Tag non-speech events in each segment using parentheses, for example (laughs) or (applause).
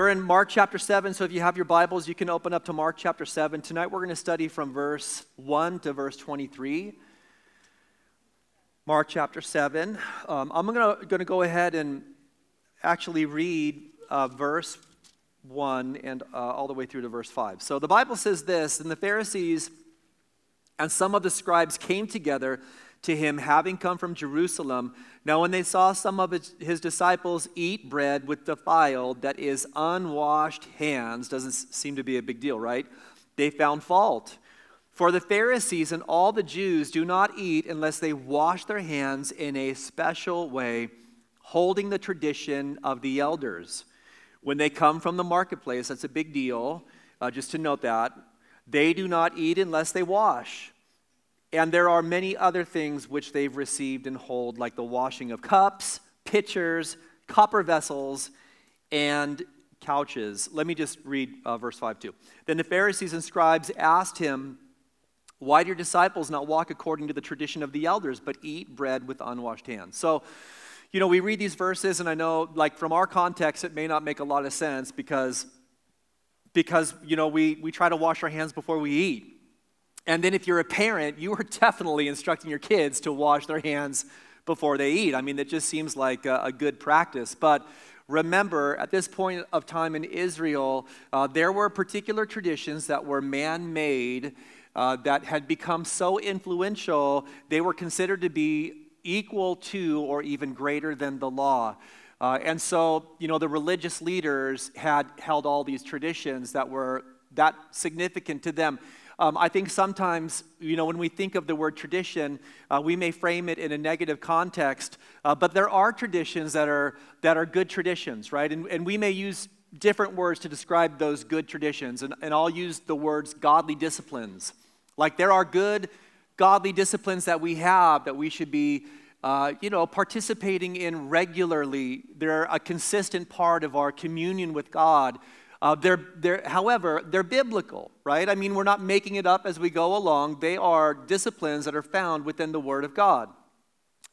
we're in Mark chapter 7, so if you have your Bibles, you can open up to Mark chapter 7. Tonight we're going to study from verse 1 to verse 23. Mark chapter 7. Um, I'm going to go ahead and actually read uh, verse 1 and uh, all the way through to verse 5. So the Bible says this And the Pharisees and some of the scribes came together to him, having come from Jerusalem. Now, when they saw some of his, disciples eat bread with defiled, that is, unwashed hands, doesn't seem to be a big deal, right? They found fault. For the Pharisees and all the Jews do not eat unless they wash their hands in a special way, holding the tradition of the elders. When they come from the marketplace, that's a big deal, uh, just to note that. They do not eat unless they wash. And there are many other things which they've received and hold, like the washing of cups, pitchers, copper vessels, and couches. Let me just read uh, verse 5 too. Then the Pharisees and scribes asked him, Why do your disciples not walk according to the tradition of the elders, but eat bread with unwashed hands? So, you know, we read these verses, and I know, like, from our context, it may not make a lot of sense because, because you know, we, we try to wash our hands before we eat. And then if you're a parent, you are (laughs) definitely instructing your kids to wash their hands before they eat. I mean, it just seems like a, a good practice. But remember, at this point of time in Israel, uh, there were particular traditions that were man made uh, that had become so influential, they were considered to be equal to or even greater than the law. Uh, and so, you know, the religious leaders had held all these traditions that were that significant to them. Um, I think sometimes, you know, when we think of the word tradition, uh, we may frame it in a negative context, uh, but there are traditions that are, that are good traditions, right? And, and we may use different words to describe those good traditions, and, and I'll use the words godly disciplines. Like there are good godly disciplines that we have that we should be uh, you know, participating in regularly. They're a consistent part of our communion with God. Uh, they're, they're, however, they're biblical, right? I mean, we're not making it up as we go along. They are disciplines that are found within the Word of God.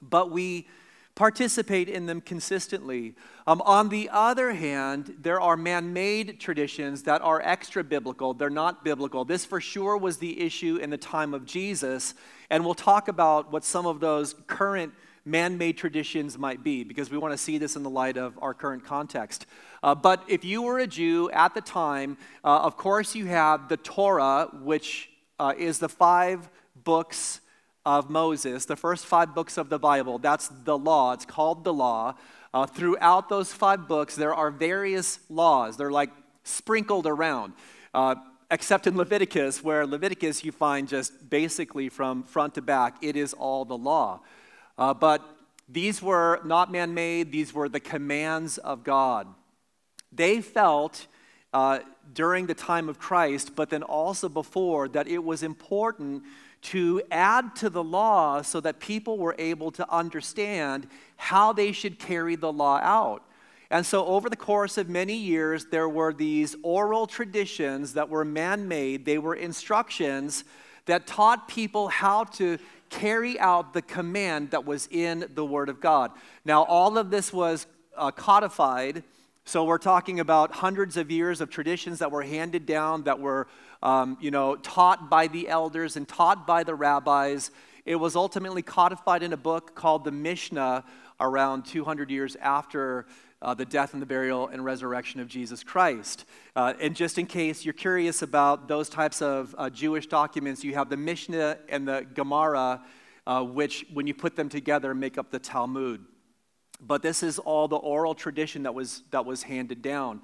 But we participate in them consistently. Um, on the other hand, there are man made traditions that are extra biblical. They're not biblical. This for sure was the issue in the time of Jesus. And we'll talk about what some of those current man made traditions might be, because we want to see this in the light of our current context. Uh, but if you were a Jew at the time, uh, of course you have the Torah, which uh, is the five books of Moses, the first five books of the Bible. That's the law, it's called the law. Uh, throughout those five books, there are various laws. They're like sprinkled around uh, except in Leviticus, where Leviticus you find just basically from front to back, it is all the law. Uh, but these were not man made, these were the commands of God. They felt uh, during the time of Christ, but then also before, that it was important to add to the law so that people were able to understand how they should carry the law out. And so, over the course of many years, there were these oral traditions that were man made. They were instructions that taught people how to carry out the command that was in the Word of God. Now, all of this was uh, codified. So we're talking about hundreds of years of traditions that were handed down, that were, um, you know, taught by the elders and taught by the rabbis. It was ultimately codified in a book called the Mishnah around 200 years after uh, the death and the burial and resurrection of Jesus Christ. Uh, and just in case you're curious about those types of uh, Jewish documents, you have the Mishnah and the Gemara, uh, which, when you put them together, make up the Talmud. But this is all the oral tradition that was, that was handed down.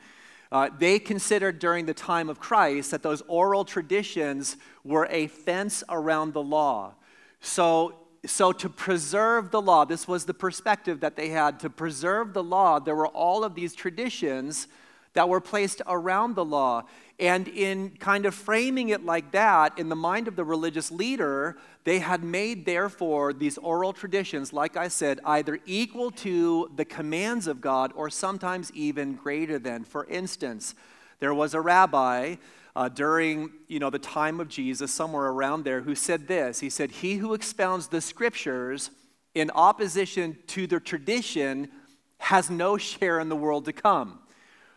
Uh, they considered during the time of Christ that those oral traditions were a fence around the law. So so, to preserve the law, this was the perspective that they had. To preserve the law, there were all of these traditions that were placed around the law. And in kind of framing it like that, in the mind of the religious leader, they had made, therefore, these oral traditions, like I said, either equal to the commands of God or sometimes even greater than. For instance, there was a rabbi uh, during you know, the time of Jesus, somewhere around there, who said this. He said, He who expounds the scriptures in opposition to the tradition has no share in the world to come.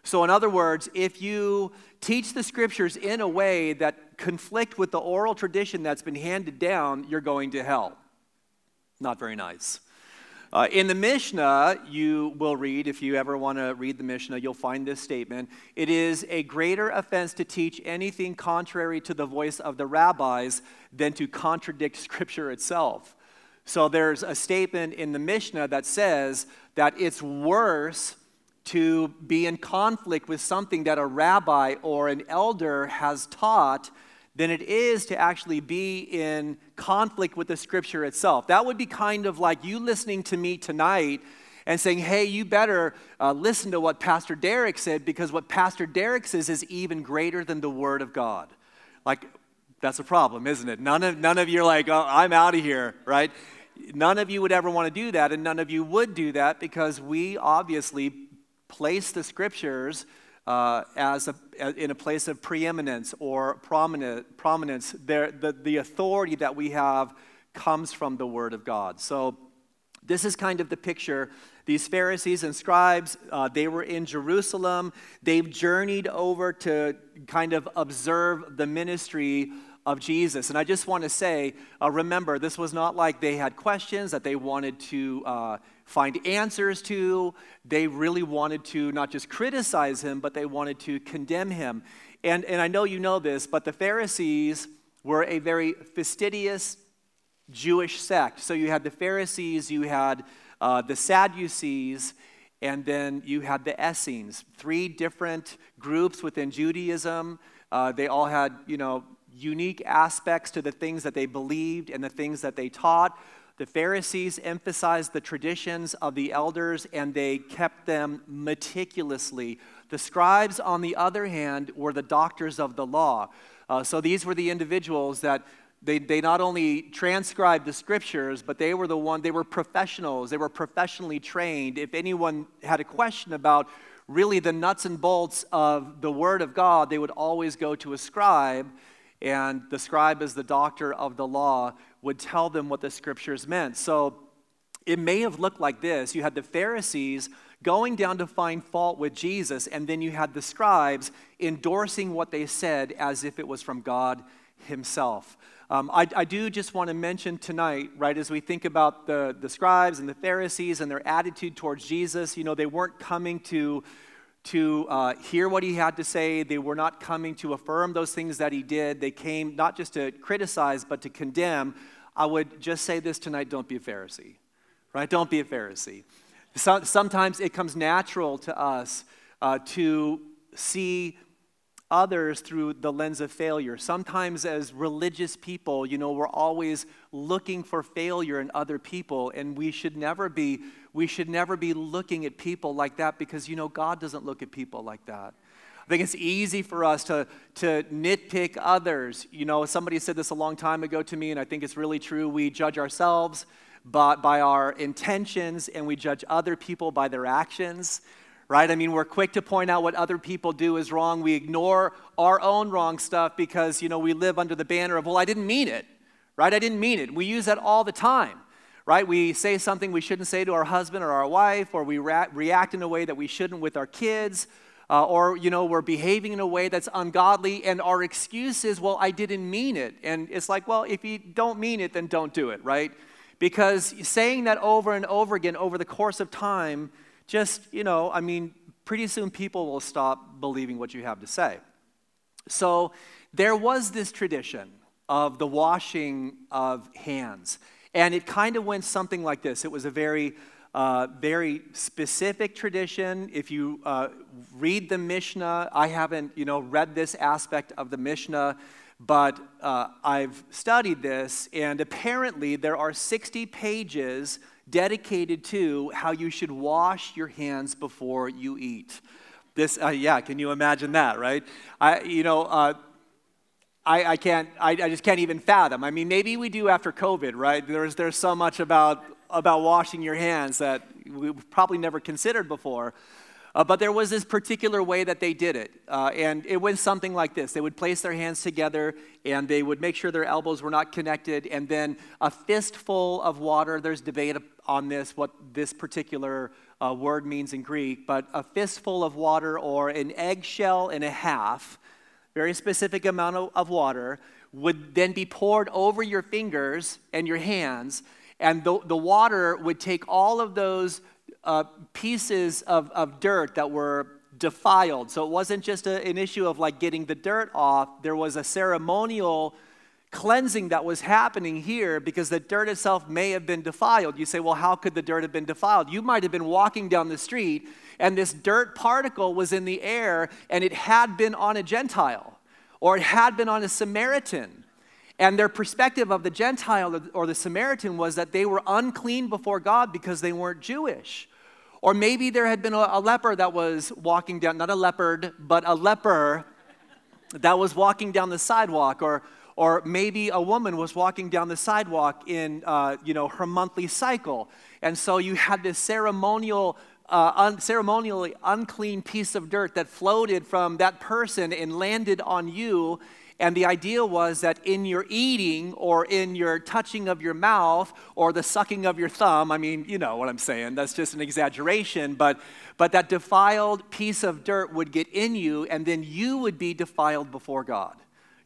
So, in other words, if you teach the scriptures in a way that conflict with the oral tradition that's been handed down, you're going to hell. Not very nice. Uh, in the Mishnah, you will read, if you ever want to read the Mishnah, you'll find this statement. It is a greater offense to teach anything contrary to the voice of the rabbis than to contradict Scripture itself. So there's a statement in the Mishnah that says that it's worse to be in conflict with something that a rabbi or an elder has taught than it is to actually be in conflict with the scripture itself. That would be kind of like you listening to me tonight and saying, hey, you better uh, listen to what Pastor Derek said because what Pastor Derek says is even greater than the Word of God. Like, that's a problem, isn't it? None of, none of you are like, oh, I'm out of here, right? None of you would ever want to do that, and none of you would do that because we obviously place the scriptures uh, as a, in a place of preeminence or prominent, prominence. There, the, the authority that we have comes from the Word of God. So, this is kind of the picture. These Pharisees and scribes, uh, they were in Jerusalem. They've journeyed over to kind of observe the ministry of Jesus. And I just want to say, uh, remember, this was not like they had questions that they wanted to uh, find answers to. They really wanted to not just criticize him, but they wanted to condemn him. And, and I know you know this, but the Pharisees were a very fastidious Jewish sect. So you had the Pharisees, you had uh, the Sadducees, and then you had the Essenes, three different groups within Judaism. Uh, they all had, you know, unique aspects to the things that they believed and the things that they taught. The Pharisees emphasized the traditions of the elders and they kept them meticulously. The scribes, on the other hand, were the doctors of the law. Uh, so these were the individuals that they, they not only transcribed the scriptures, but they were the one, they were professionals, they were professionally trained. If anyone had a question about really the nuts and bolts of the Word of God, they would always go to a scribe, and the scribe as the doctor of the law would tell them what the scriptures meant. So it may have looked like this you had the Pharisees going down to find fault with Jesus, and then you had the scribes endorsing what they said as if it was from God Himself. Um, I, I, do just want to mention tonight, right, as we think about the, the scribes and the Pharisees and their attitude towards Jesus, you know, they weren't coming to to uh, hear what he had to say. They were not coming to affirm those things that he did. They came not just to criticize, but to condemn. I would just say this tonight don't be a Pharisee, right? Don't be a Pharisee. So, sometimes it comes natural to us uh, to see others through the lens of failure. Sometimes, as religious people, you know, we're always looking for failure in other people, and we should never be we should never be looking at people like that because, you know, God doesn't look at people like that. I think it's easy for us to, to nitpick others. You know, somebody said this a long time ago to me, and I think it's really true. We judge ourselves but by our intentions, and we judge other people by their actions, right? I mean, we're quick to point out what other people do is wrong. We ignore our own wrong stuff because, you know, we live under the banner of, well, I didn't mean it, right? I didn't mean it. We use that all the time right? We say something we shouldn't say to our husband or our wife, or we ra- react in a way that we shouldn't with our kids, uh, or, you know, we're behaving in a way that's ungodly, and our excuse is, well, I didn't mean it. And it's like, well, if you don't mean it, then don't do it, right? Because saying that over and over again over the course of time, just, you know, I mean, pretty soon people will stop believing what you have to say. So there was this tradition of the washing of hands. And it kind of went something like this it was a very uh, very specific tradition. If you uh, read the Mishnah, I haven't, you know, read this aspect of the Mishnah, but uh, I've studied this, and apparently there are 60 pages dedicated to how you should wash your hands before you eat. This, uh, yeah, can you imagine that, right? I, you know, uh, I, I can't, I, I just can't even fathom. I mean, maybe we do after COVID, right? There's, there's so much about, about washing your hands that we probably never considered before. Uh, but there was this particular way that they did it. Uh, and it went something like this they would place their hands together and they would make sure their elbows were not connected. And then a fistful of water, there's debate on this, what this particular uh, word means in Greek, but a fistful of water or an eggshell and a half, very specific amount of, of water, would then be poured over your fingers and your hands. And the, the water would take all of those uh, pieces of, of dirt that were defiled. So it wasn't just a, an issue of like getting the dirt off, there was a ceremonial cleansing that was happening here because the dirt itself may have been defiled. You say, well, how could the dirt have been defiled? You might have been walking down the street and this dirt particle was in the air and it had been on a Gentile or it had been on a Samaritan. And their perspective of the Gentile or the Samaritan was that they were unclean before God because they weren't Jewish. Or maybe there had been a, leper that was walking down, not a leopard, but a leper that was walking down the sidewalk. Or, or maybe a woman was walking down the sidewalk in uh, you know, her monthly cycle. And so you had this ceremonial, uh, un- ceremonially unclean piece of dirt that floated from that person and landed on you and the idea was that in your eating or in your touching of your mouth or the sucking of your thumb, I mean, you know what I'm saying, that's just an exaggeration, but, but that defiled piece of dirt would get in you, and then you would be defiled before God.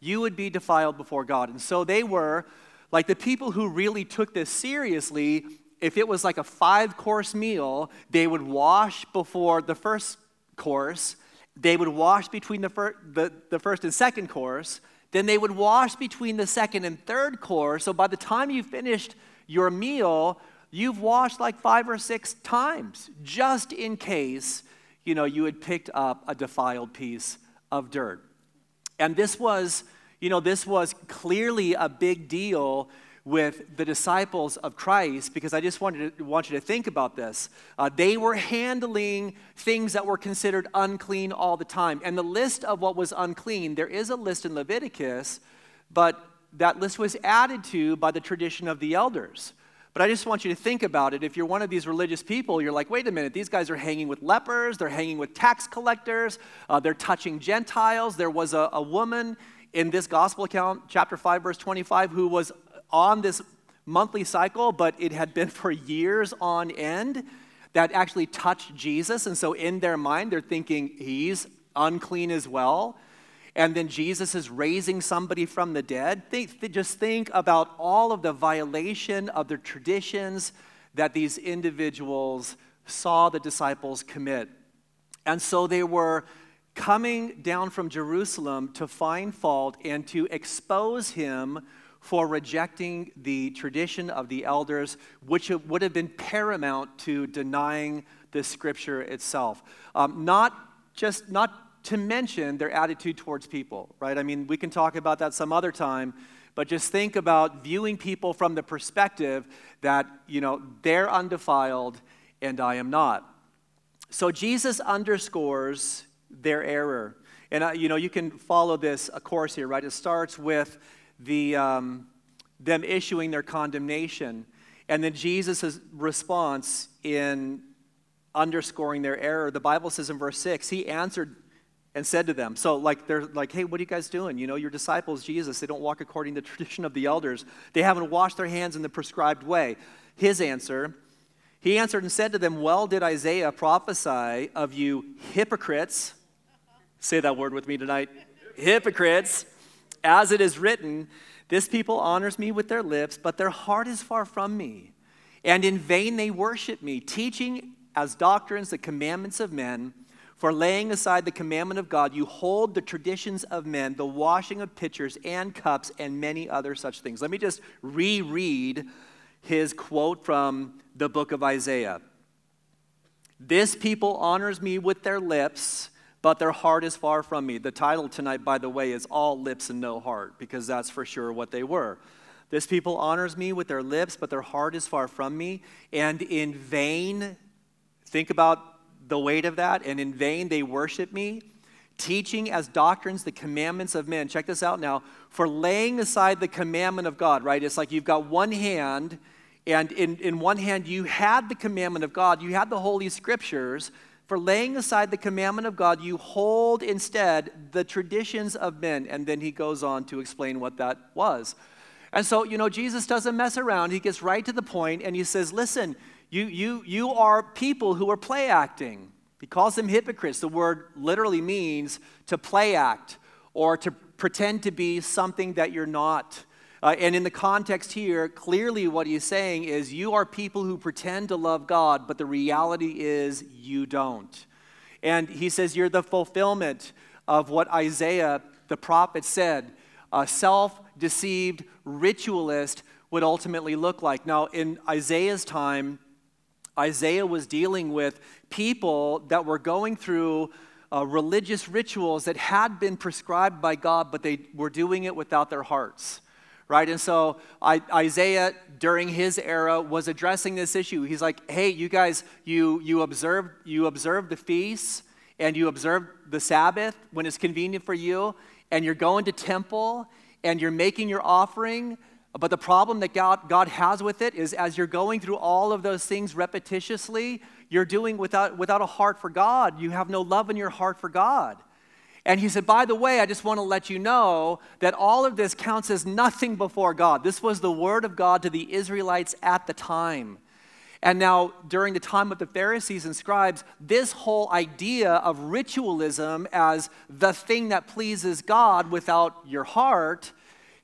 You would be defiled before God. And so they were, like the people who really took this seriously, if it was like a five course meal, they would wash before the first course they would wash between the, fir- the, the first and second course. Then they would wash between the second and third course. So by the time you finished your meal, you've washed like five or six times, just in case, you know, you had picked up a defiled piece of dirt. And this was, you know, this was clearly a big deal with the disciples of Christ because I just wanted to, want you to think about this. Uh, they were handling things that were considered unclean all the time. And the list of what was unclean, there is a list in Leviticus, but that list was added to by the tradition of the elders. But I just want you to think about it. If you're one of these religious people, you're like, wait a minute, these guys are hanging with lepers, they're hanging with tax collectors, uh, they're touching Gentiles. There was a, a woman in this gospel account, chapter 5, verse 25, who was on this monthly cycle, but it had been for years on end that actually touched Jesus. And so in their mind, they're thinking he's unclean as well. And then Jesus is raising somebody from the dead. Think, just think about all of the violation of the traditions that these individuals saw the disciples commit. And so they were coming down from Jerusalem to find fault and to expose him for rejecting the tradition of the elders, which would have been paramount to denying the scripture itself. Um, not just, not to mention their attitude towards people, right? I mean, we can talk about that some other time, but just think about viewing people from the perspective that, you know, they're undefiled and I am not. So Jesus underscores their error. And, uh, you know, you can follow this, course here, right? It starts with the, um, them issuing their condemnation. And then Jesus' response in underscoring their error, the Bible says in verse 6, he answered and said to them, so like they're like, hey, what are you guys doing? You know, your disciples, Jesus, they don't walk according to the (laughs) tradition of the elders. They haven't washed their hands in the prescribed way. His answer, he answered and said to them, Well, did Isaiah prophesy of you hypocrites? Say that word with me tonight. Hypocrites as it is written, This people honors me with their lips, but their heart is far from me. And in vain they worship me, teaching as doctrines the commandments of men. For laying aside the commandment of God, you hold the traditions of men, the washing of pitchers and cups, and many other such things. Let me just reread his quote from the book of Isaiah. This people honors me with their lips but their heart is far from me. The title tonight, by the way, is All Lips and No Heart, because that's for sure what they were. This people honors me with their lips, but their heart is far from me. And in vain, think about the weight of that, and in vain they worship me, teaching as doctrines the commandments of men. Check this out now. For laying aside the commandment of God, right? It's like you've got one hand, and in, in one hand you had the commandment of God, you had the Holy Scriptures For laying aside the commandment of God, you hold instead the traditions of men. And then he goes on to explain what that was. And so, you know, Jesus doesn't mess around. He gets right to the point and he says, Listen, you, you, you are people who are play acting. He calls them hypocrites. The word literally means to play act or to pretend to be something that you're not. Uh, and in the context here, clearly what he's saying is you are people who pretend to love God, but the reality is you don't. And he says you're the fulfillment of what Isaiah the prophet said a self deceived ritualist would ultimately look like. Now, in Isaiah's time, Isaiah was dealing with people that were going through uh, religious rituals that had been prescribed by God, but they were doing it without their hearts right? And so I, Isaiah, during his era, was addressing this issue. He's like, hey, you guys, you, you, observe, you observe the feasts and you observe the Sabbath when it's convenient for you, and you're going to temple and you're making your offering. But the problem that God, God has with it is as you're going through all of those things repetitiously, you're doing without, without a heart for God. You have no love in your heart for God. And he said, By the way, I just want to let you know that all of this counts as nothing before God. This was the word of God to the Israelites at the time. And now, during the time of the Pharisees and scribes, this whole idea of ritualism as the thing that pleases God without your heart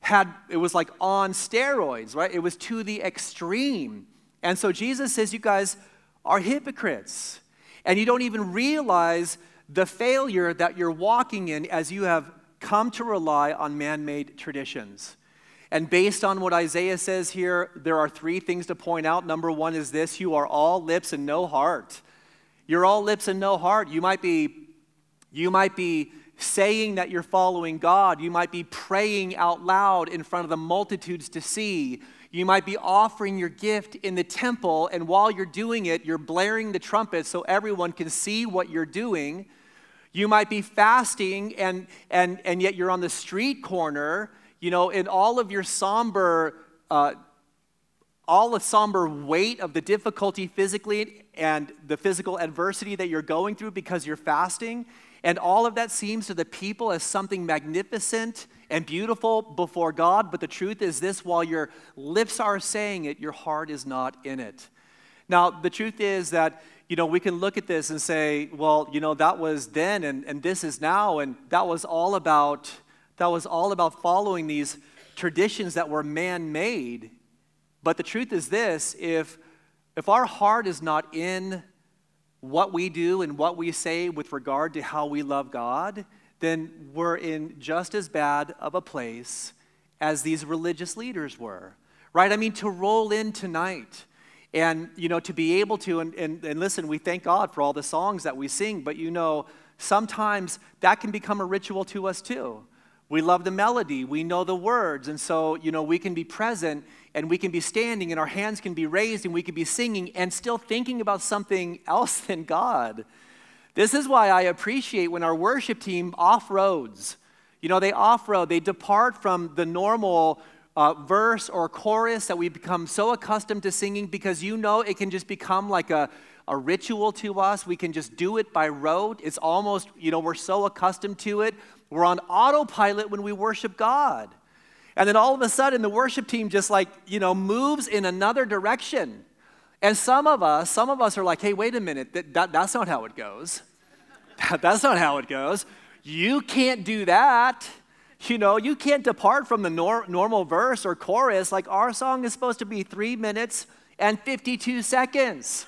had, it was like on steroids, right? It was to the extreme. And so Jesus says, You guys are hypocrites. And you don't even realize the failure that you're walking in as you have come to rely on man made traditions. And based on what Isaiah says here, there are three things to point out. Number one is this you are all lips and no heart. You're all lips and no heart. You might be, you might be saying that you're following God. You might be praying out loud in front of the multitudes to see. You might be offering your gift in the temple, and while you're doing it, you're blaring the trumpet so everyone can see what you're doing. You might be fasting, and, and, and yet you're on the street corner, you know, in all of your somber, uh, all the somber weight of the difficulty physically and the physical adversity that you're going through because you're fasting. And all of that seems to the people as something magnificent and beautiful before God, but the truth is this while your lips are saying it, your heart is not in it. Now, the truth is that, you know, we can look at this and say, well, you know, that was then and, and this is now, and that was all about that was all about following these traditions that were man-made. But the truth is this, if if our heart is not in what we do and what we say with regard to how we love God, then we're in just as bad of a place as these religious leaders were, right? I mean, to roll in tonight and, you know, to be able to, and, and, and listen, we thank God for all the songs that we sing, but you know, sometimes that can become a ritual to us too. We love the melody, we know the words, and so, you know, we can be present and we can be standing and our hands can be raised and we can be singing and still thinking about something else than God. This is why I appreciate when our worship team off roads. You know, they off road, they depart from the normal uh, verse or chorus that we become so accustomed to singing because you know it can just become like a, a ritual to us. We can just do it by rote. It's almost, you know, we're so accustomed to it. We're on autopilot when we worship God. And then all of a sudden, the worship team just like, you know, moves in another direction. And some of us, some of us are like, hey, wait a minute, that, that, that's not how it goes. (laughs) that's not how it goes. You can't do that. You know, you can't depart from the nor- normal verse or chorus. Like our song is supposed to be three minutes and 52 seconds.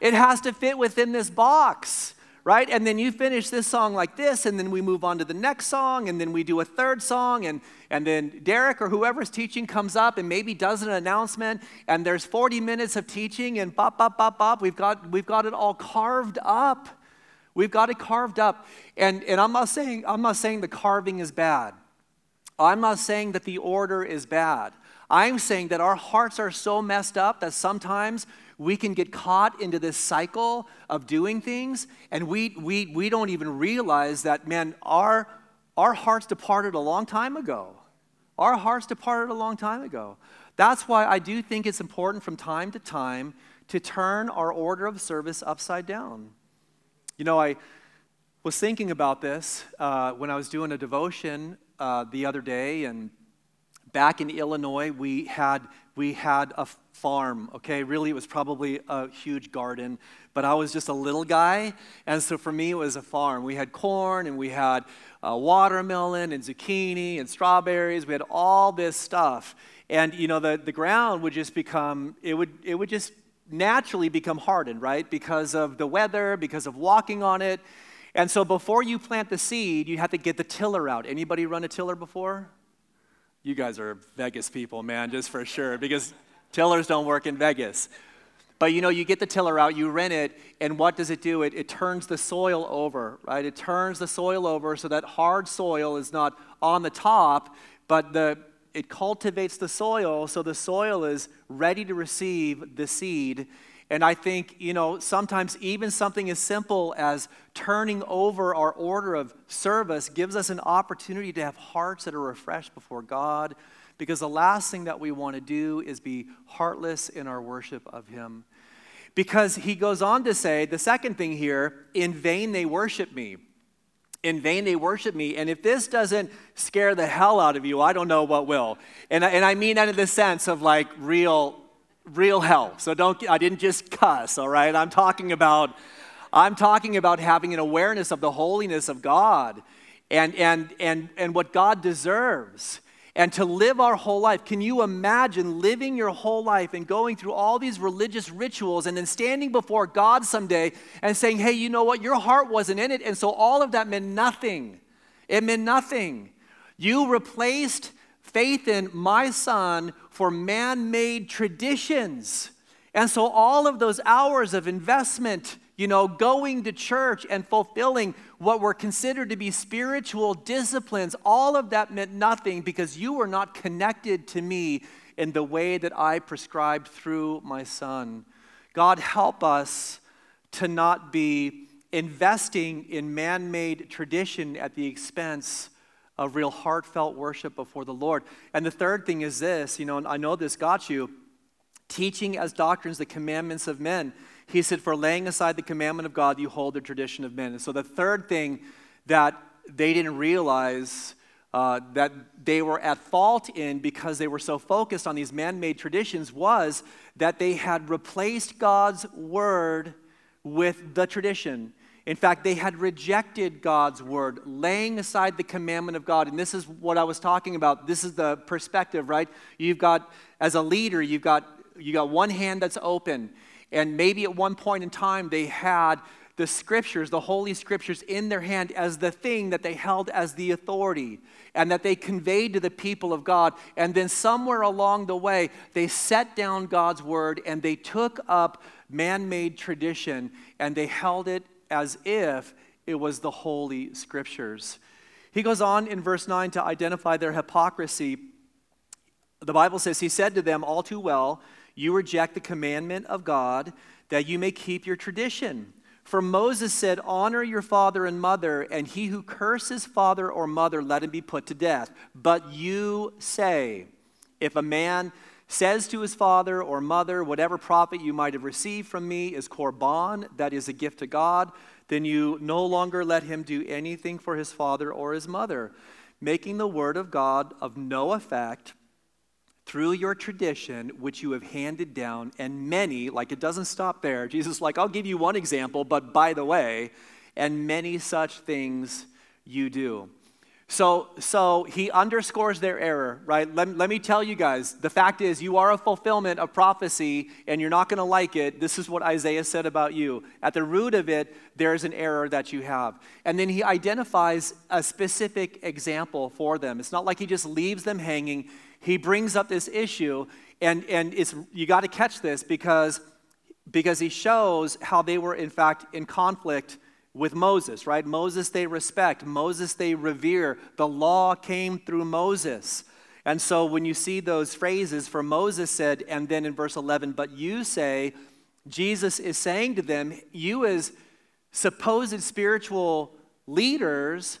It has to fit within this box, right? And then you finish this song like this, and then we move on to the next song, and then we do a third song, and and then Derek or whoever's teaching comes up and maybe does an announcement, and there's 40 minutes of teaching, and bop, bop, bop, bop. We've got, we've got it all carved up. We've got it carved up. And, and I'm, not saying, I'm not saying the carving is bad. I'm not saying that the order is bad. I'm saying that our hearts are so messed up that sometimes we can get caught into this cycle of doing things and we, we, we don't even realize that, man, our, our hearts departed a long time ago. Our hearts departed a long time ago. That's why I do think it's important from time to time to turn our order of service upside down. You know, I was thinking about this uh, when I was doing a devotion uh, the other day, and back in Illinois, we had we had a farm. Okay, really, it was probably a huge garden, but I was just a little guy, and so for me, it was a farm. We had corn, and we had uh, watermelon, and zucchini, and strawberries. We had all this stuff, and you know, the the ground would just become it would it would just naturally become hardened, right? Because of the weather, because of walking on it. And so before you plant the seed, you have to get the tiller out. Anybody run a tiller before? You guys are Vegas people, man, just for sure, because tillers don't work in Vegas. But you know, you get the tiller out, you rent it, and what does it do? It, it turns the soil over, right? It turns the soil over so that hard soil is not on the top, but the, it cultivates the soil so the soil is ready to receive the seed. And I think, you know, sometimes even something as simple as turning over our order of service gives us an opportunity to have hearts that are refreshed before God. Because the last thing that we want to do is be heartless in our worship of Him. Because he goes on to say, the second thing here, in vain they worship me in vain they worship me. And if this doesn't scare the hell out of you, I don't know what will. And, and I mean that in the sense of like real, real hell. So don't, I didn't just cuss, all right? I'm talking about, I'm talking about having an awareness of the holiness of God and, and, and, and what God deserves and to live our whole life. Can you imagine living your whole life and going through all these religious rituals and then standing before God someday and saying, hey, you know what? Your heart wasn't in it. And so all of that meant nothing. It meant nothing. You replaced faith in my son for man made traditions. And so all of those hours of investment, you know, going to church and fulfilling what were considered to be spiritual disciplines, all of that meant nothing because you were not connected to me in the way that I prescribed through my son. God, help us to not be investing in man made tradition at the expense of real heartfelt worship before the Lord. And the third thing is this you know, I know this got you teaching as doctrines the commandments of men. He said, For laying aside the commandment of God, you hold the tradition of men. And so the third thing that they didn't realize uh, that they were at fault in because they were so focused on these man made traditions was that they had replaced God's word with the tradition. In fact, they had rejected God's word, laying aside the commandment of God. And this is what I was talking about. This is the perspective, right? You've got, as a leader, you've got, you got one hand that's open and maybe at one point in time, they had the scriptures, the holy scriptures, in their hand as the thing that they held as the authority and that they conveyed to the people of God. And then somewhere along the way, they set down God's word and they took up man made tradition and they held it as if it was the holy scriptures. He goes on in verse 9 to identify their hypocrisy. The Bible says, He said to them all too well, you reject the commandment of God that you may keep your tradition. For Moses said, Honor your father and mother, and he who curses father or mother, let him be put to death. But you say, If a man says to his father or mother, Whatever profit you might have received from me is korban, that is a gift to God, then you no longer let him do anything for his father or his mother, making the word of God of no effect through your tradition, which you have handed down, and many, like it doesn't stop there. (laughs) Jesus, like, I'll give you one example, but by the way, and many such things you do. So, so he underscores their error, right? Let, let me tell you guys the fact is, you are a fulfillment of prophecy and you're not going to like it. This is what Isaiah said about you. At the root of it, there's an error that you have. And then he identifies a specific example for them. It's not like he just leaves them hanging he brings up this issue, and, and it's, you got to catch this because, because he shows how they were, in fact, in conflict with Moses, right? Moses they respect, Moses they revere. The law came through Moses. And so when you see those phrases, for Moses said, and then in verse 11, but you say, Jesus is saying to them, you as supposed spiritual leaders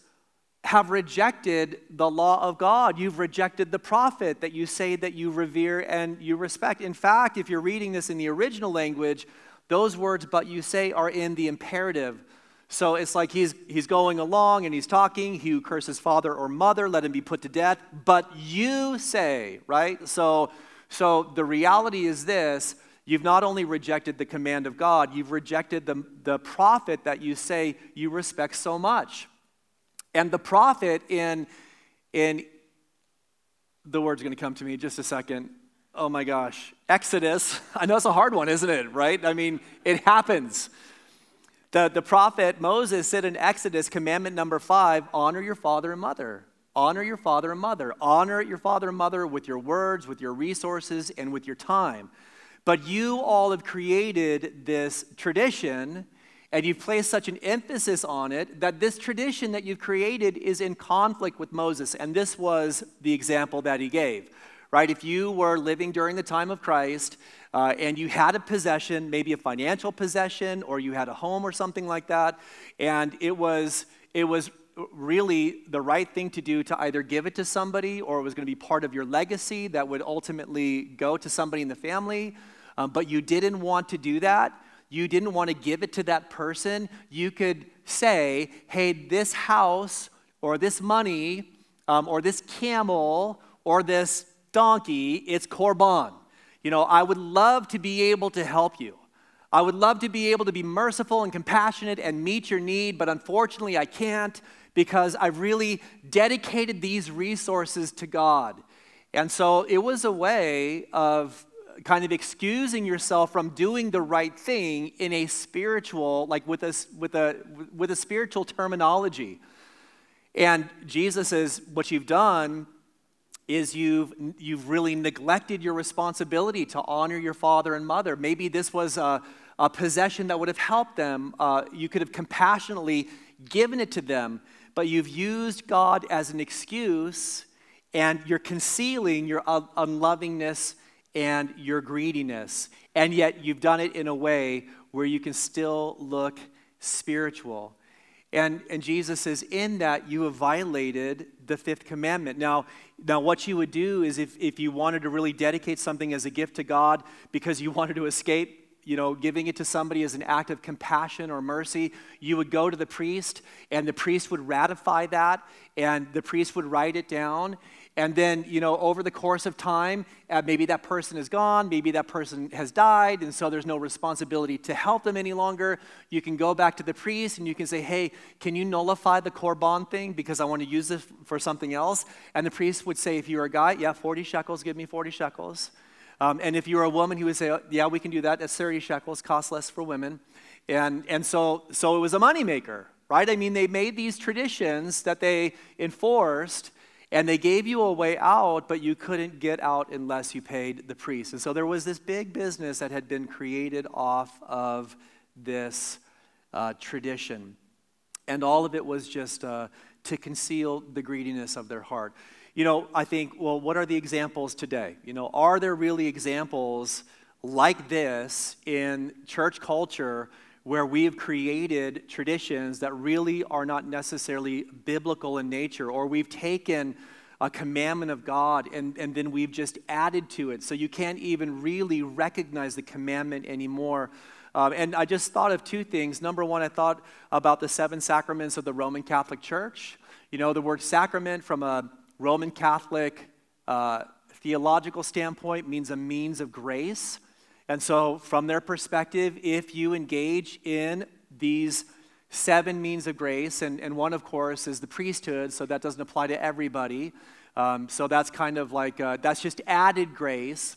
have rejected the law of God. You've rejected the prophet that you say that you revere and you respect. In fact, if you're reading this in the original language, those words, but you say, are in the imperative. So it's like he's, he's going along and he's talking. He who curses father or mother, let him be put to death. But you say, right? So, so the reality is this you've not only rejected the command of God, you've rejected the, the prophet that you say you respect so much. And the prophet in, in the word's going to come to me just a second. Oh my gosh. Exodus. (laughs) I know it's a hard one, isn't it? Right? I mean, it happens. The, the prophet Moses said in Exodus, commandment number five honor your father and mother. Honor your father and mother. Honor your father and mother with your words, with your resources, and with your time. But you all have created this tradition and you've placed such an emphasis on it that this tradition that you've created is in conflict with Moses. And this was the example that he gave, right? If you were living during the time of Christ uh, and you had a possession, maybe a financial possession, or you had a home or something like that, and it was, it was really the right thing to do to either give it to somebody or it was going to be part of your legacy that would ultimately go to somebody in the family, um, but you didn't want to do that you didn't want to give it to that person, you could say, hey, this house or this money um, or this camel or this donkey, it's korban. You know, I would love to be able to help you. I would love to be able to be merciful and compassionate and meet your need, but unfortunately I can't because I've really dedicated these resources to God. And so it was a way of kind of excusing yourself from doing the right thing in a spiritual, like with a, with a, with a spiritual terminology. And Jesus says, what you've done is you've, you've really neglected your responsibility to honor your father and mother. Maybe this was a, a possession that would have helped them. Uh, you could have compassionately given it to them, but you've used God as an excuse and you're concealing your unlovingness and your greediness. And yet you've done it in a way where you can still look spiritual. And, and Jesus says, in that you have violated the fifth commandment. Now, now what you would do is if, if you wanted to really dedicate something as a gift to God because you (laughs) wanted to escape you know, giving it to somebody as an act of compassion or mercy, you would go to the priest, and the priest would ratify that, and the priest would write it down, and then, you know, over the course of time, uh, maybe that person is gone, maybe that person has died, and so there's no responsibility to help them any longer. You can go back to the priest and you can say, hey, can you nullify the korban thing because I want to use this for something else? And the priest would say, if you're a guy, yeah, 40 shekels, give me 40 shekels. Um, and if you were a woman, he would say, yeah, we can do that. That's 30 shekels, cost less for women. And, and so, so it was a moneymaker, right? I mean, they made these traditions that they enforced and they gave you a way out, but you couldn't get out unless you paid the priest. And so there was this big business that had been created off of this uh, tradition. And all of it was just uh, to conceal the greediness of their heart. You know, I think, well, what are the examples today? You know, are there really examples like this in church culture where we have created traditions that really are not necessarily biblical in nature, or we've taken a commandment of God and, and then we've just added to it. So you can't even really recognize the commandment anymore. Um, and I just thought of two things. Number one, I thought about the seven sacraments of the Roman Catholic Church. You know, the word sacrament from a Roman Catholic uh, theological standpoint means a means of grace. And so, from their perspective, if you engage in these seven means of grace, and, and one, of course, is the priesthood, so that doesn't apply to everybody. Um, so, that's kind of like, uh, that's just added grace.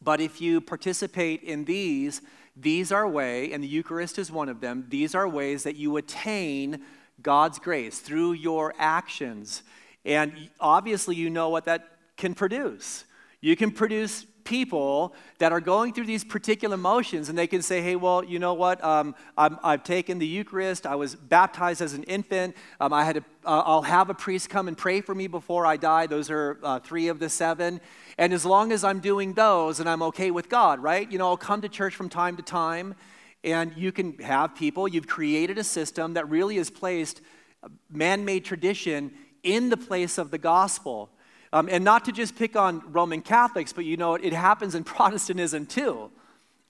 But if you participate in these, these are way, and the Eucharist is one of them, these are ways that you attain God's grace through your actions. And obviously, you know what that can produce. You can produce people that are going through these particular motions and they can say, hey, well, you know what? Um, i have taken the Eucharist. I was baptized as an infant. Um, I had a, uh, I'll have a priest come and pray for me before I die. Those are uh, three of the seven. And as long as I'm doing those and I'm okay with God, right? You know, I'll come to church from time to time and you can have people, you've created a system that really has placed man made tradition in the place of the gospel. Um, and not to just pick on Roman Catholics, but you know, it happens in (laughs) Protestantism too.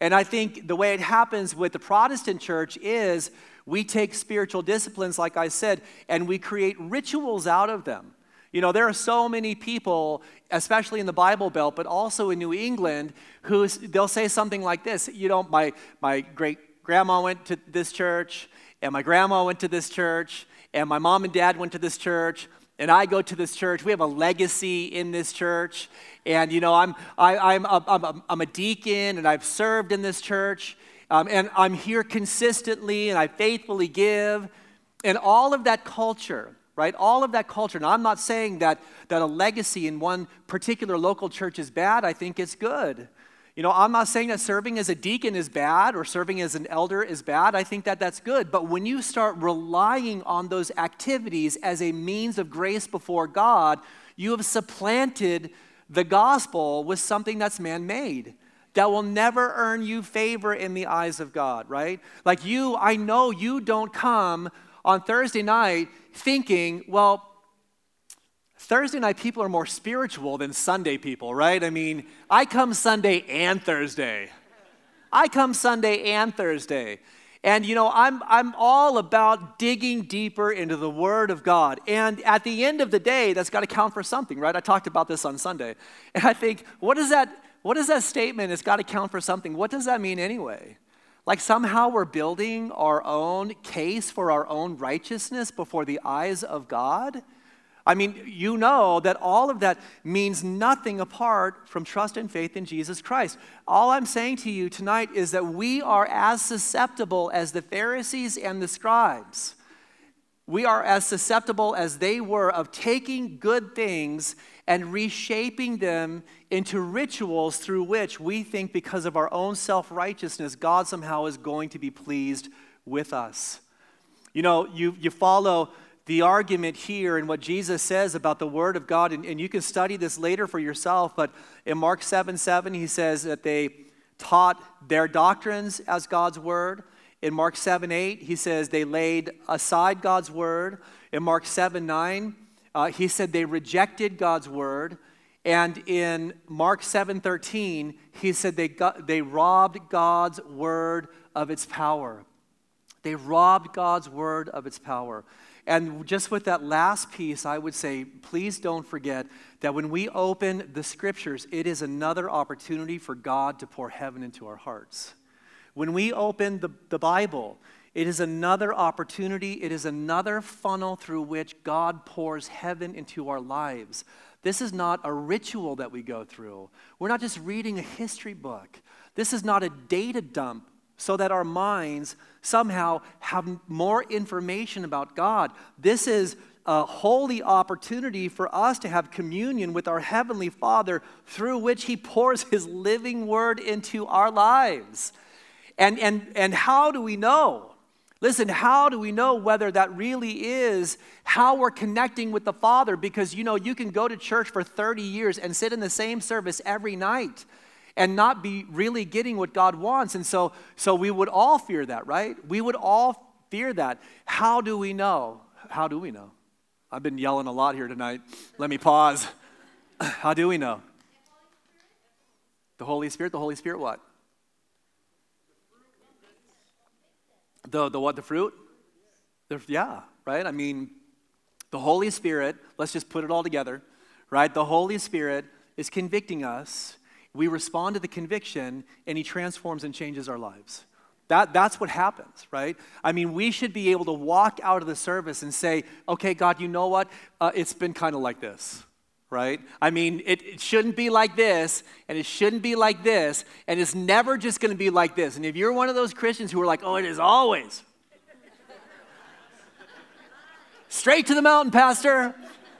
And I think the way it happens with the Protestant church is we take spiritual disciplines, like I said, and we create rituals out of them. You know, there are so many people, especially in the Bible Belt, but also in New England, who they'll say something like this. You know, my, my great grandma went to this church, and my grandma went to this church, and my mom and dad went to this church, and I go to this church. We have a legacy in this church. And, you know, I'm, I, I'm, a, I'm, a, I'm a deacon and I've served in this church. Um, and I'm here consistently and I faithfully give. And all of that culture, right? All of that culture. Now, I'm not saying that, that a legacy in one particular local church is bad. I think it's good. You know, I'm not saying that serving as a deacon is bad or serving as an elder is bad. I think that that's good. But when you start relying on those activities as a means of grace before God, you have supplanted the gospel with something that's man made that will never earn you favor in the eyes of God, right? Like you, I know you don't come on Thursday night thinking, well, Thursday night people are more spiritual than Sunday people, right? I mean, I come Sunday and Thursday. I come Sunday and Thursday. And you know, I'm, I'm all about digging deeper into the Word of God. And at the end of the day, that's got to count for something, right? I talked about this on Sunday. (laughs) And I think, what is that, what is that statement? It's got to count for something. What does that mean anyway? Like somehow we're building our own case for our own righteousness before the eyes of God? I mean, you know that all of that means nothing apart from trust and faith in Jesus Christ. All I'm saying to you tonight is that we are as susceptible as the Pharisees and the scribes. We are as susceptible as they were of taking good things and reshaping them into rituals through which we think, because of our own self righteousness, God somehow is going to be pleased with us. You know, you, you follow the argument here and what Jesus says about the Word of God, and, and you can study this later for yourself, but in Mark 7 7, he says that they taught their doctrines as God's Word. In Mark 7 8, he says they laid aside God's Word. In Mark 7 9, uh, he said they rejected God's Word. And in Mark 7 13, he said they, got, they robbed God's Word of its power. They robbed God's Word of its power. And just with that last piece, I would say, please don't forget that when we open the scriptures, it is another opportunity for God to pour heaven into our hearts. When we open the, the Bible, it is another opportunity, it is another funnel through which God pours heaven into our lives. This is not a ritual that we go through. We're not just reading a history book. This is not a data dump so that our minds somehow have more information about God. This is a holy opportunity for us to have communion with our Heavenly Father through which He pours His living word into our lives. And, and, and how do we know? Listen, how do we know whether that really is how we're connecting with the Father? Because you know, you can go to church for 30 years and sit in the same service every night and not be really getting what God wants. And so, so we would all fear that, right? We would all fear that. How do we know? How do we know? I've been yelling a lot here tonight. Let me pause. (laughs) How do we know? The Holy Spirit, the Holy Spirit what? The, the what, the fruit? The, yeah, right? I mean, the Holy Spirit, let's just put it all together, right? The Holy Spirit is convicting us we respond to the conviction, and He transforms and changes our lives. That, that's what happens, right? I mean, we should be able to walk out of the service and say, okay, God, you know what? Uh, it's been kind of like this, right? I mean, it, it shouldn't be like this, and it shouldn't be like this, and it's never just going to be like this. And if you're one of those Christians who are like, oh, it is always, (laughs) straight to the mountain, Pastor.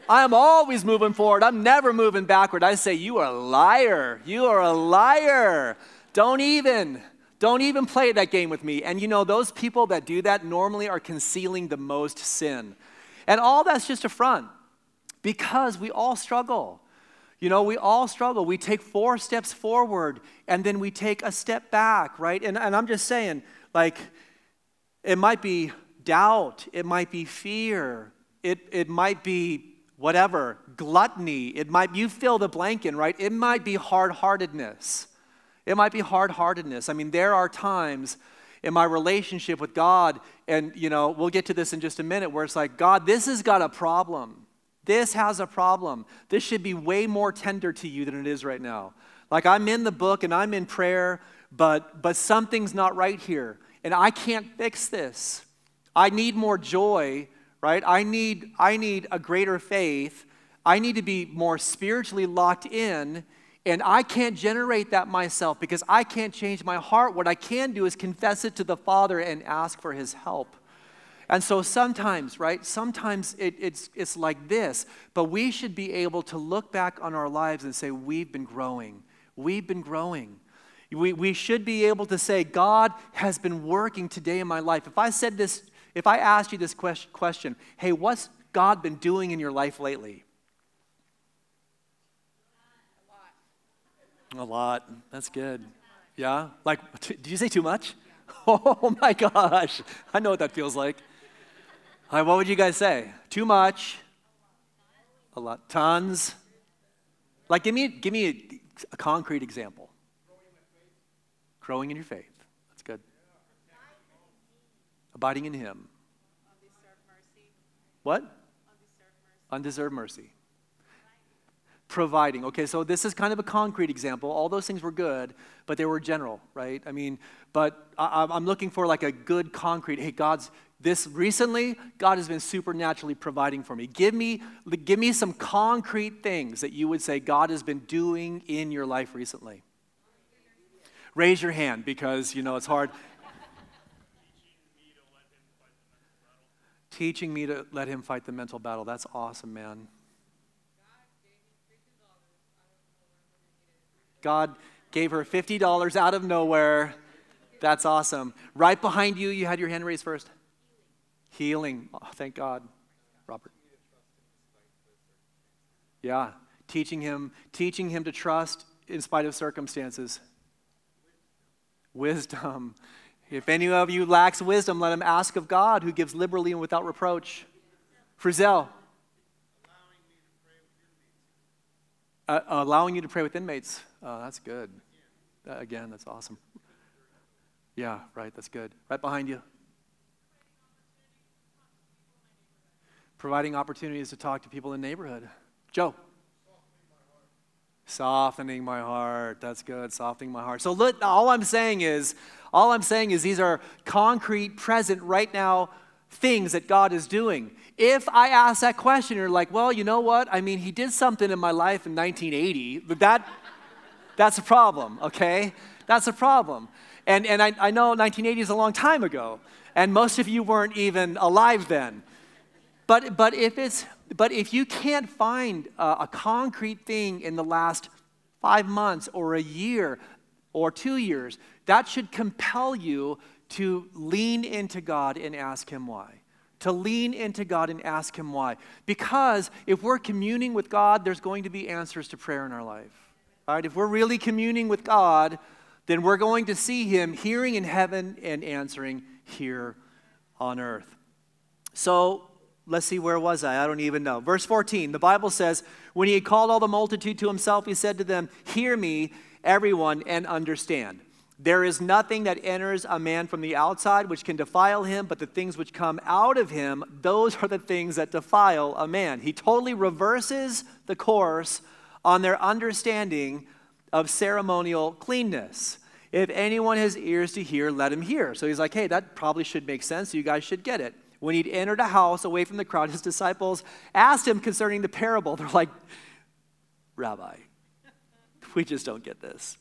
I am always moving forward. I'm never moving backward. I say, You are a liar. You are a liar. Don't even. Don't even play that game with me. And you know, those people that do that normally are concealing the most sin. And all that's just a front because we all struggle. You know, we all struggle. We take four steps forward and then we take a step back, right? And, and I'm just saying, like, it might be doubt, it might be fear, it, it might be whatever, gluttony, it might, you fill the blank in, right? It might be hard heartedness. It might be hard heartedness. I mean, there are times in my relationship with God, and you know, we'll get to this in just a minute, where it's like, God, this has got a problem. This has a problem. This should be way more tender to you than it is right now. Like I'm in the book and I'm in prayer, but but something's not right here, and I can't fix this. I need more joy, right? I need I need a greater faith. I need to be more spiritually locked in and I can't generate that myself because I can't change my heart. What I can do is confess it to the Father and ask for His help. And so sometimes, right, sometimes it, it's, it's like this, but we should be able to look back on our lives and say, We've been growing. We've been growing. We, we should be able to say, God has been working today in my life. If I said this, if I asked you this question, hey, what's God been doing in your life lately? A lot. That's good. Yeah? Like, t- (laughs) did you say too much? (laughs) Oh my gosh. I know what that feels like. Right, what would you guys say? Too much? A lot. Tons? Like, give me, give me a, a concrete example. Growing in your faith. Abiding in Him. What? Undeserved mercy providing. Okay, so this is kind of a concrete example. All those things were good, but they were general, right? I mean, but I, am looking for like a good concrete. Hey, God's this recently, God has been supernaturally providing for me. Give me, give me some concrete things that you would say God has been doing in your life recently. Raise your hand because you know it's hard. Teaching me to let him fight the mental battle. That's awesome, man. God gave her $50 out of nowhere. That's awesome. Right behind you, you had your hand raised first. Healing. Oh, thank God. Robert. Yeah, teaching him, teaching him to trust in spite of circumstances. Wisdom. If any of you lacks wisdom, let him ask of God, who gives liberally and without reproach. Frizzell. Uh, allowing you to pray with inmates. Oh, that's good. Again, that's awesome. Yeah, right, that's good. Right behind you. Providing opportunities to talk to people in the neighborhood. Joe. Softening my heart. That's good. Softening my heart. So look, all I'm saying is, all I'm saying is these are concrete, present, right now things that God is doing. If I ask that question, you're like, well, you know what? I mean, he did something in my life in 1980. That that's a problem, okay? That's a problem. And, and I, I know 1980 is a long time ago, and most of you weren't even alive then. But, but, if, it's, but if you can't find a, a concrete thing in the last five months or a year or two years, that should compel you to lean into God and ask Him why. To lean into God and ask Him why. Because if we're communing with God, there's going to be answers to prayer in our life. All right, if we're really communing with God, then we're going to see Him hearing in heaven and answering here on earth. So let's see, where was I? I don't even know. Verse 14, the Bible says, When he had called all the multitude to himself, he said to them, Hear me, everyone, and understand. There is nothing that enters a man from the outside which can defile him, but the things which come out of him, those are the things that defile a man. He totally reverses the course on their understanding of ceremonial cleanness. If anyone has ears to hear, let him hear. So he's like, hey, that probably should make sense. You guys should get it. When he'd entered a house away from the crowd, his disciples asked him concerning the parable. They're like, Rabbi, we just don't get this.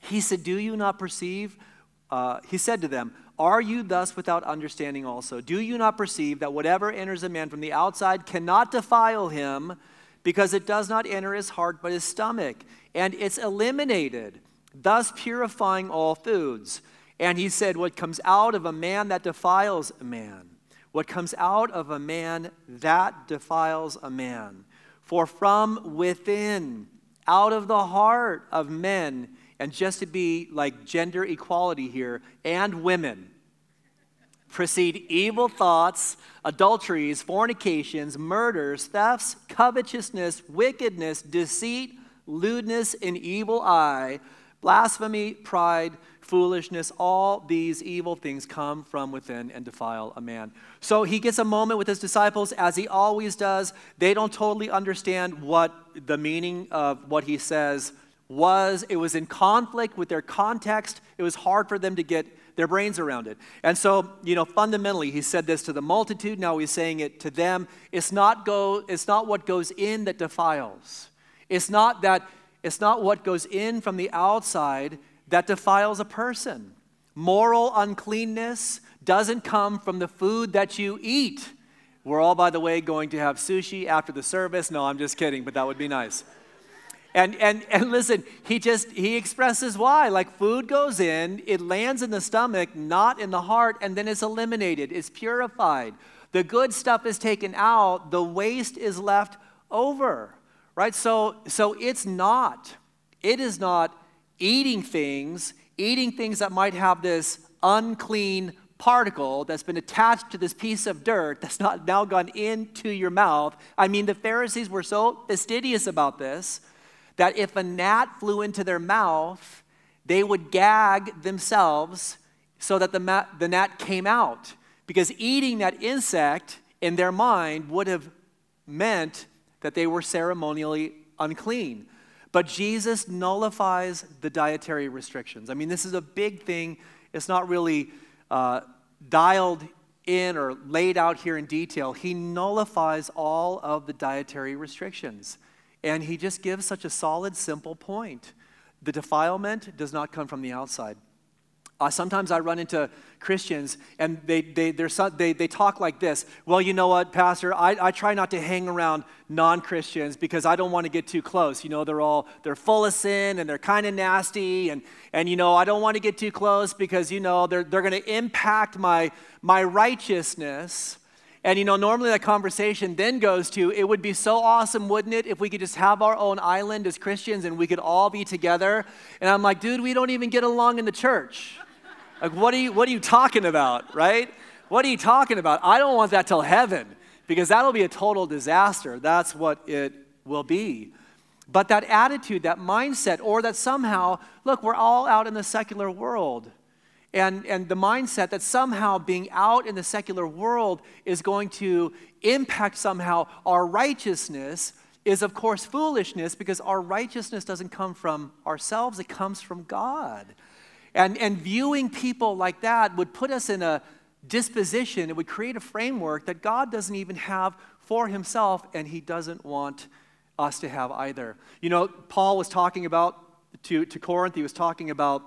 He said, Do you not perceive? Uh, he said to them, Are you thus without understanding also? Do you not perceive that whatever enters a man from the outside cannot defile him? because it does not enter his heart but his stomach, and it's eliminated, thus purifying all foods. And he said, What comes out of a man that defiles a man, what comes out of a man that defiles a man. For from within, out of the heart of men, and just to be like gender equality here, and women, proceed evil thoughts, adulteries, fornications, murders, thefts, covetousness, wickedness, deceit, lewdness, and evil eye. Blasphemy, pride, foolishness, all these evil things come from within and defile a man. So he gets a moment with his disciples, as he always does. They don't totally understand what the meaning of what he says was. It was in conflict with their context, it was hard for them to get their brains around it. And so, you know, fundamentally, he said this to the multitude, now he's saying it to them. It's not, go, it's not what goes in that defiles. It's not that it's not what goes in from the outside that defiles a person. Moral uncleanness doesn't come from the food that you eat. We're all, by the way, going to have sushi after the service. No, I'm just kidding, but that would be nice. And, and, and listen, he just, he expresses why. Like food goes in, it lands in the stomach, not in the heart, and then it's eliminated, it's purified. The good stuff is taken out, the waste is left over, right? So, so it's not, it is not eating things, eating things that might have this unclean particle that's been attached to this piece of dirt that's not now gone into your mouth. I mean, the Pharisees were so fastidious about this that if a gnat flew into their mouth, they would gag themselves so that the, ma- the gnat came out. Because eating that insect in their mind would have meant that they were ceremonially unclean. But Jesus nullifies the dietary restrictions. I mean, this is a big thing. It's not really uh, dialed in or laid out here in detail. He nullifies all of the dietary restrictions. And he just gives such a solid, simple point. The defilement does not come from the outside. Uh, sometimes I run into Christians and they, they, they, they talk like this Well, you know what, Pastor? I, I try not to hang around non Christians because I don't want to get too close. You know, they're all, they're full of sin and they're kind of nasty. And, and, you know, I don't want to get too close because, you know, they're, they're going to impact my, my righteousness. And you know, normally that conversation then goes to it would be so awesome, wouldn't it, if we could just have our own island as Christians and we could all be together. And I'm like, dude, we don't even get along in the church. Like, what are you, what are you talking about, right? What are you talking about? I don't want that till heaven because that'll be a total disaster. That's what it will be. But that attitude, that mindset, or that somehow, look, we're all out in the secular world and, and the mindset that somehow being out in the secular world is going to impact somehow our righteousness is, of course, foolishness because our righteousness doesn't come from ourselves, it comes from God. And, and viewing people like that would put us in a disposition, it would create a framework that God doesn't even have for himself, and he doesn't want us to have either. You know, Paul was talking about to, to Corinth, he was talking about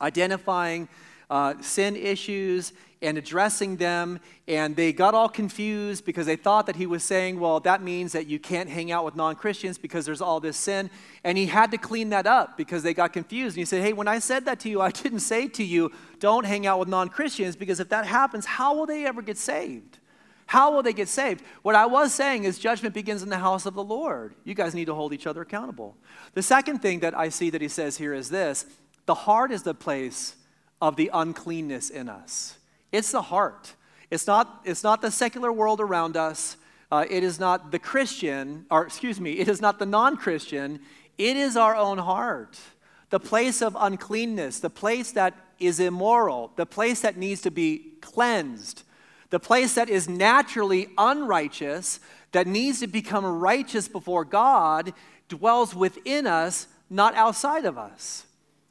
identifying uh, sin issues and addressing them. And they got all confused because they thought that he was saying, well, that means that you can't hang out with non Christians because there's all this sin. And he had to clean that up because they got confused. And he said, hey, when I said that to you, I didn't say to you, don't hang out with non Christians because if that happens, how will they ever get saved? How will they get saved? What I was saying is judgment begins in the house of the Lord. You guys need to hold each other accountable. The second thing that I see that he says here is this the heart is the place of the uncleanness in us. It's the heart. It's not, it's not the secular world around us. Uh, it is not the Christian, or excuse me, it is not the non Christian. It is our own heart. The place of uncleanness, the place that is immoral, the place that needs to be cleansed, the place that is naturally unrighteous, that needs to become righteous before God, dwells within us, not outside of us.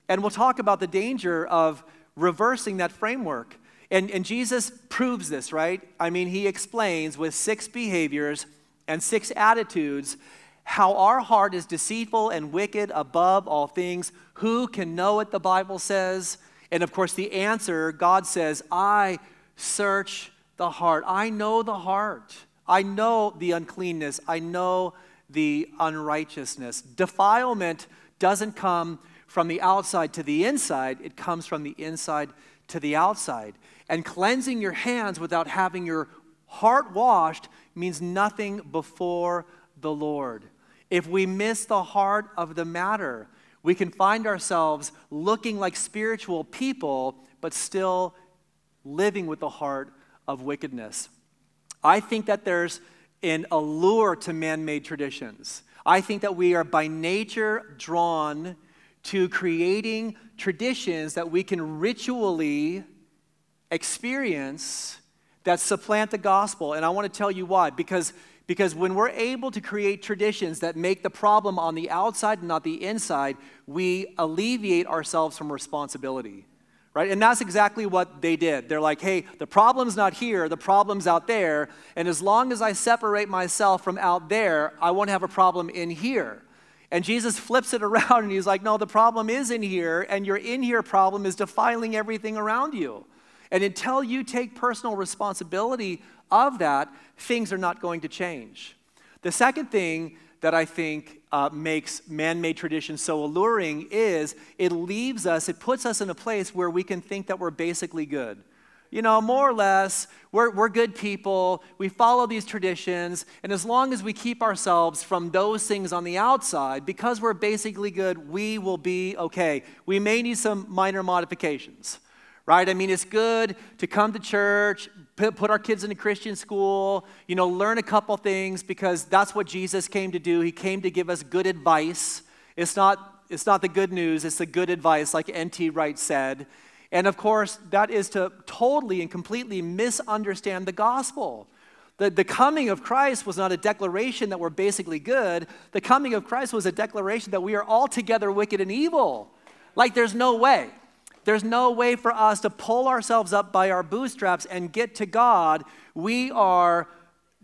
And we'll talk about the danger of reversing that framework. And, and Jesus proves this, right? I mean, he explains with six behaviors and six attitudes how our heart is deceitful and wicked above all things. Who can know it, the Bible says? And of course, the answer God says, I search the heart. I know the heart. I know the uncleanness. I know the unrighteousness. Defilement doesn't come from the outside to the inside, it comes from the inside to the outside. And cleansing your hands without having your heart washed means nothing before the Lord. If we miss the heart of the matter, we can find ourselves looking like spiritual people, but still living with the heart of wickedness. I think that there's an allure to man made traditions. I think that we are by nature drawn to creating traditions that we can ritually experience that supplant the gospel. And I want to tell you why. Because, because when we're able to create traditions that make the problem on the outside and not the inside, we alleviate ourselves from responsibility. Right? And that's exactly what they did. They're like, hey, the problem's not here, the problem's out there. And as long as I separate myself from out there, I won't have a problem in here. And Jesus flips it around and he's like, no, the problem is in here, and your in here problem is defiling everything around you. And until you take personal responsibility of that, things are not going to change. The second thing that I think uh, makes man made tradition so alluring is it leaves us, it puts us in a place where we can think that we're basically good. You know, more or less, we're, we're good people. We follow these traditions. And as long as we keep ourselves from those things on the outside, because we're basically good, we will be okay. We may need some minor modifications right? I mean, it's good to come to church, put our kids in a Christian school, you know, learn a couple things because that's what Jesus came to do. He came to give us good advice. It's not, it's not the good news, it's the good advice, like N.T. Wright said. And of course, that is to totally and completely misunderstand the gospel. The, the coming of Christ was not a declaration that we're basically good. The coming of Christ was a declaration that we are altogether wicked and evil. Like, there's no way. There's no way for us to pull ourselves up by our bootstraps and get to God. We are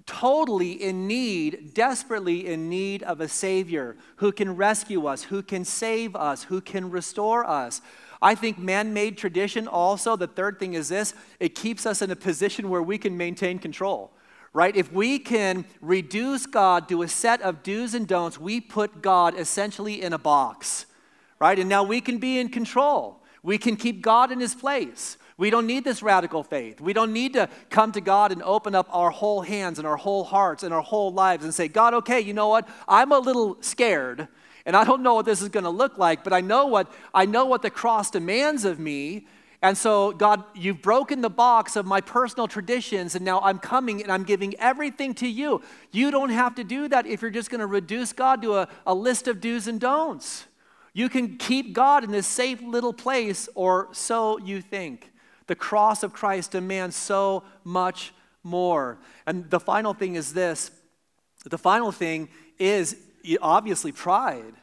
totally in need, desperately in need of a Savior who can rescue us, who can save us, who can restore us. I think man made tradition also, the third thing is this it keeps us in a position where we can maintain control right? If we can reduce God to a set of do's and don'ts, we put God essentially in a box, right? And now we can be in control. We can keep God in his place. We don't need this radical faith. We don't need to come to God and open up our whole hands and our whole hearts and our whole lives and say, God, okay, you know what? I'm a little scared and I don't know what this is going to look like, but I know what I know what the cross demands of me. And so, God, you've broken the box of my personal traditions, and now I'm coming and I'm giving everything to you. You don't have to do that if you're just going to reduce God to a, a list of do's and don'ts. You can keep God in this safe little place, or so you think. The cross of Christ demands so much more. And the final thing is this the final thing is obviously pride,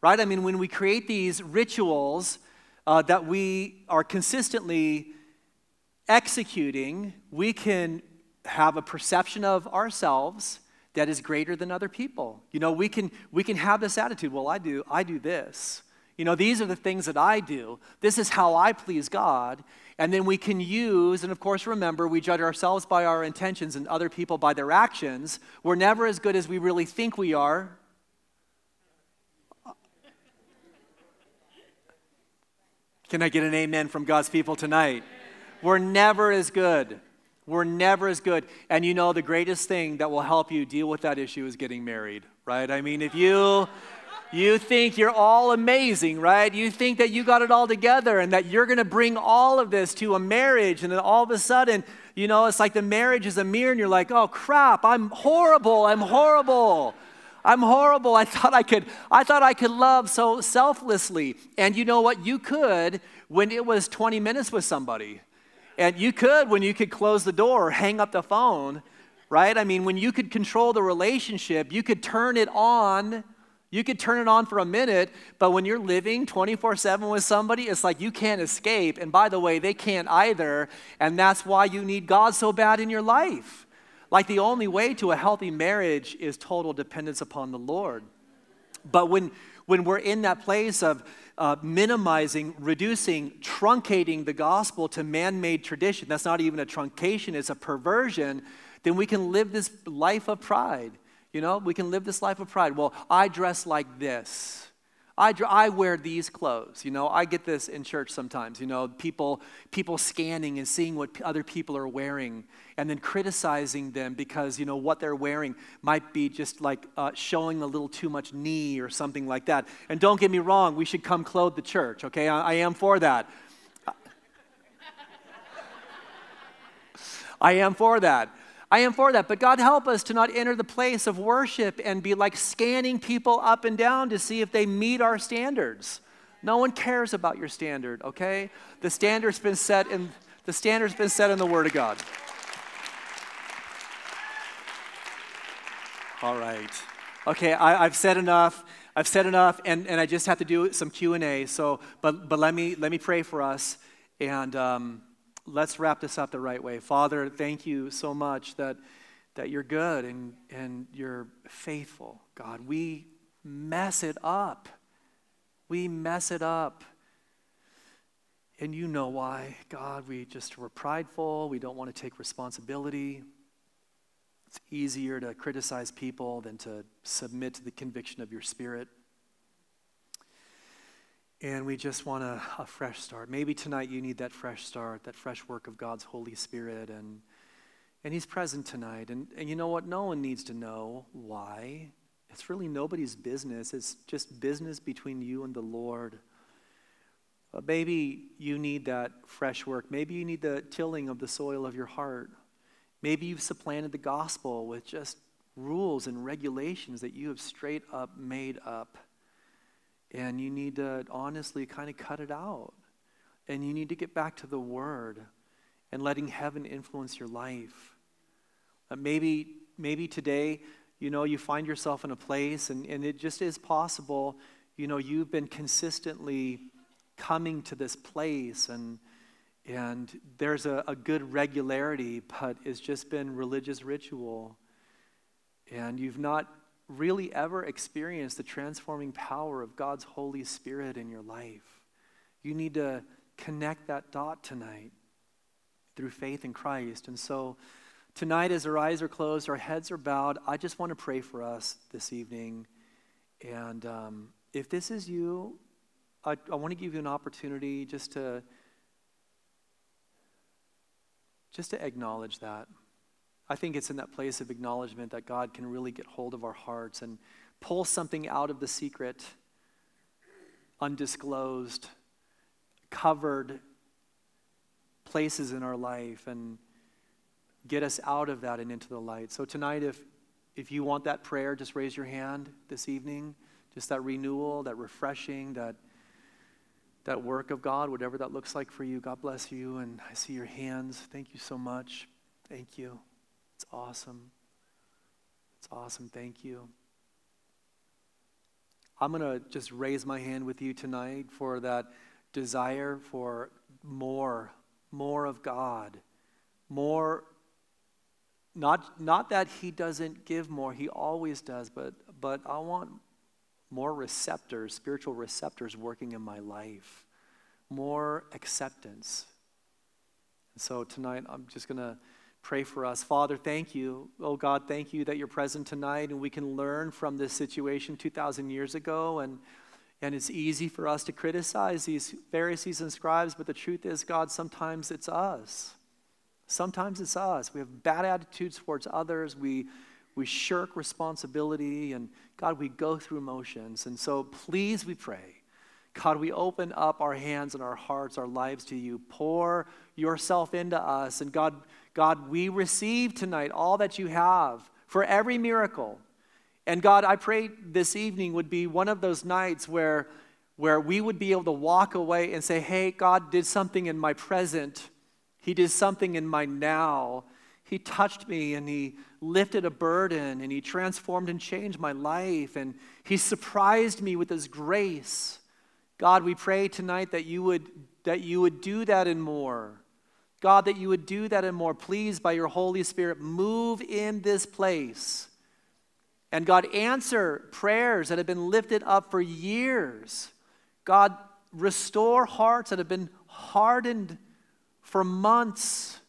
right? I mean, when we create these rituals uh, that we are consistently executing, we can have a perception of ourselves that is greater than other people. You know, we can we can have this attitude, well, I do I do this. You know, these are the things that I do. This is how I please God. And then we can use, and of course, remember, we judge ourselves by our intentions and other people by their actions. We're never as good as we really think we are. Can I get an amen from God's people tonight? We're never as good. We're never as good. And you know, the greatest thing that will help you deal with that issue is getting married, right? I mean, if you. You think you're all amazing, right? You think that you got it all together and that you're going to bring all of this to a marriage. And then all of a sudden, you know, it's like the marriage is a mirror and you're like, oh crap, I'm horrible. I'm horrible. I'm horrible. I (laughs) thought I could I thought I could love so selflessly. And you know what? You could when it was 20 minutes with somebody. And you could when you could close the door or hang up the phone, right? I mean, when you could control the relationship, you could turn it on. You could turn it on for a minute, but when you're living 24 7 with somebody, it's like you can't escape. And by the way, they can't either. And that's why you need God so bad in your life. Like the only way to a healthy marriage is total dependence upon the Lord. But when, when we're in that place of uh, minimizing, reducing, truncating the gospel to man made tradition, that's not even a truncation, it's a perversion, then we can live this life of pride. You know, we can live this life of pride. Well, I dress like this. I, I wear these clothes. You know, I get this in church sometimes. You know, people, people scanning and seeing what other people are wearing and then criticizing them because, you know, what they're wearing might be just like uh, showing a little too much knee or something like that. And don't get me wrong, we should come clothe the church, okay? I, I am for that. I am for that. I am for that. But God help us to not enter the place of worship and be like scanning people up and down to see if they meet our standards. No one cares about your standard, okay? The standard's been set in the standard's been set in the Word of God. All right. Okay, I, have said enough. I've said enough, and, and I just have to do some Q and A. So, but but let me let me pray for us, and um, let's wrap this up the right way. Father, thank you so much that that you're good and and you're faithful. God, we mess it up. We mess it up. And you know why, God. We just were prideful. We don't want to take responsibility. It's easier to criticize people than to submit to the conviction of your spirit. And we just want a, a, fresh start. Maybe tonight you need that fresh start, that fresh work of God's Holy Spirit. And, and He's present tonight. And, and you know what? No one needs to know why. It's really nobody's business. It's just business between you and the Lord. But maybe you need that fresh work. Maybe you need the tilling of the soil of your heart. Maybe you've supplanted the gospel with just rules and regulations that you have straight up made up. And you need to honestly kind of cut it out. And you need to get back to the Word and letting heaven influence your life. Uh, maybe, maybe today, you know, you find yourself in a place, and, and it just is possible, you know, you've been consistently coming to this place and and there's a, a good regularity, but it's just been religious ritual. And you've not really ever experience the transforming power of God's Holy Spirit in your life. You need to connect that dot tonight through faith in Christ. And so, tonight, as our eyes are closed, our heads are bowed, I just want to pray for us this evening. And um, if this is you, I, I want to give you an opportunity just to just to acknowledge that. I think it's in that place of acknowledgement that God can really get hold of our hearts and pull something out of the secret, undisclosed, covered places in our life and get us out of that and into the light. So tonight, if if you want that prayer, just raise your hand this evening. Just that renewal, that refreshing, that that work of God, whatever that looks like for you. God bless you. And I see your hands. Thank you so much. Thank you. It's awesome. It's awesome. Thank you. I'm going to just raise my hand with you tonight for that desire for more, more of God. More, not, not that He doesn't give more, He always does, but, but I want more receptors, spiritual receptors working in my life, more acceptance. So tonight, I'm just going to pray for us. Father, thank you. Oh God, thank you that you're present tonight and we can learn from this situation 2,000 years ago. And, and it's easy for us to criticize these Pharisees and scribes, but the truth is, God, sometimes it's us. Sometimes it's us. We have bad attitudes towards others. We we shirk responsibility, and God, we go through motions. And so, please, we pray. God, we open up our hands and our hearts, our lives to you. Pour yourself into us. And God, God, we receive tonight all that you have for every miracle. And God, I pray this evening would be one of those nights where, where we would be able to walk away and say, hey, God did something in my present. He did something in my now. He touched me and He lifted a burden and He transformed and changed my life and He surprised me with His grace. God, we pray tonight that you would, that you would do that and more. God, that you would do that and more. Please, by your Holy Spirit, move in this place. And God, answer prayers that have been lifted up for years. God, restore hearts that have been hardened for months.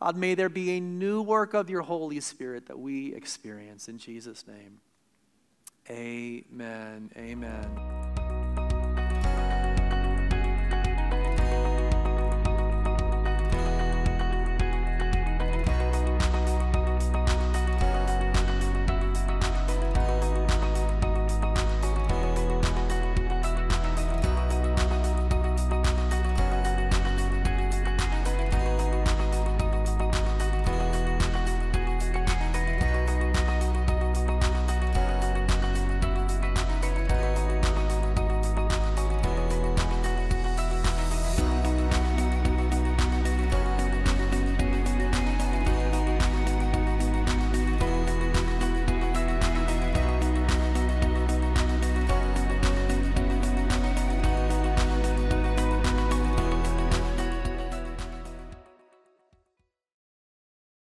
God, may there be a new work of your Holy Spirit that we experience in Jesus' name. Amen. Amen.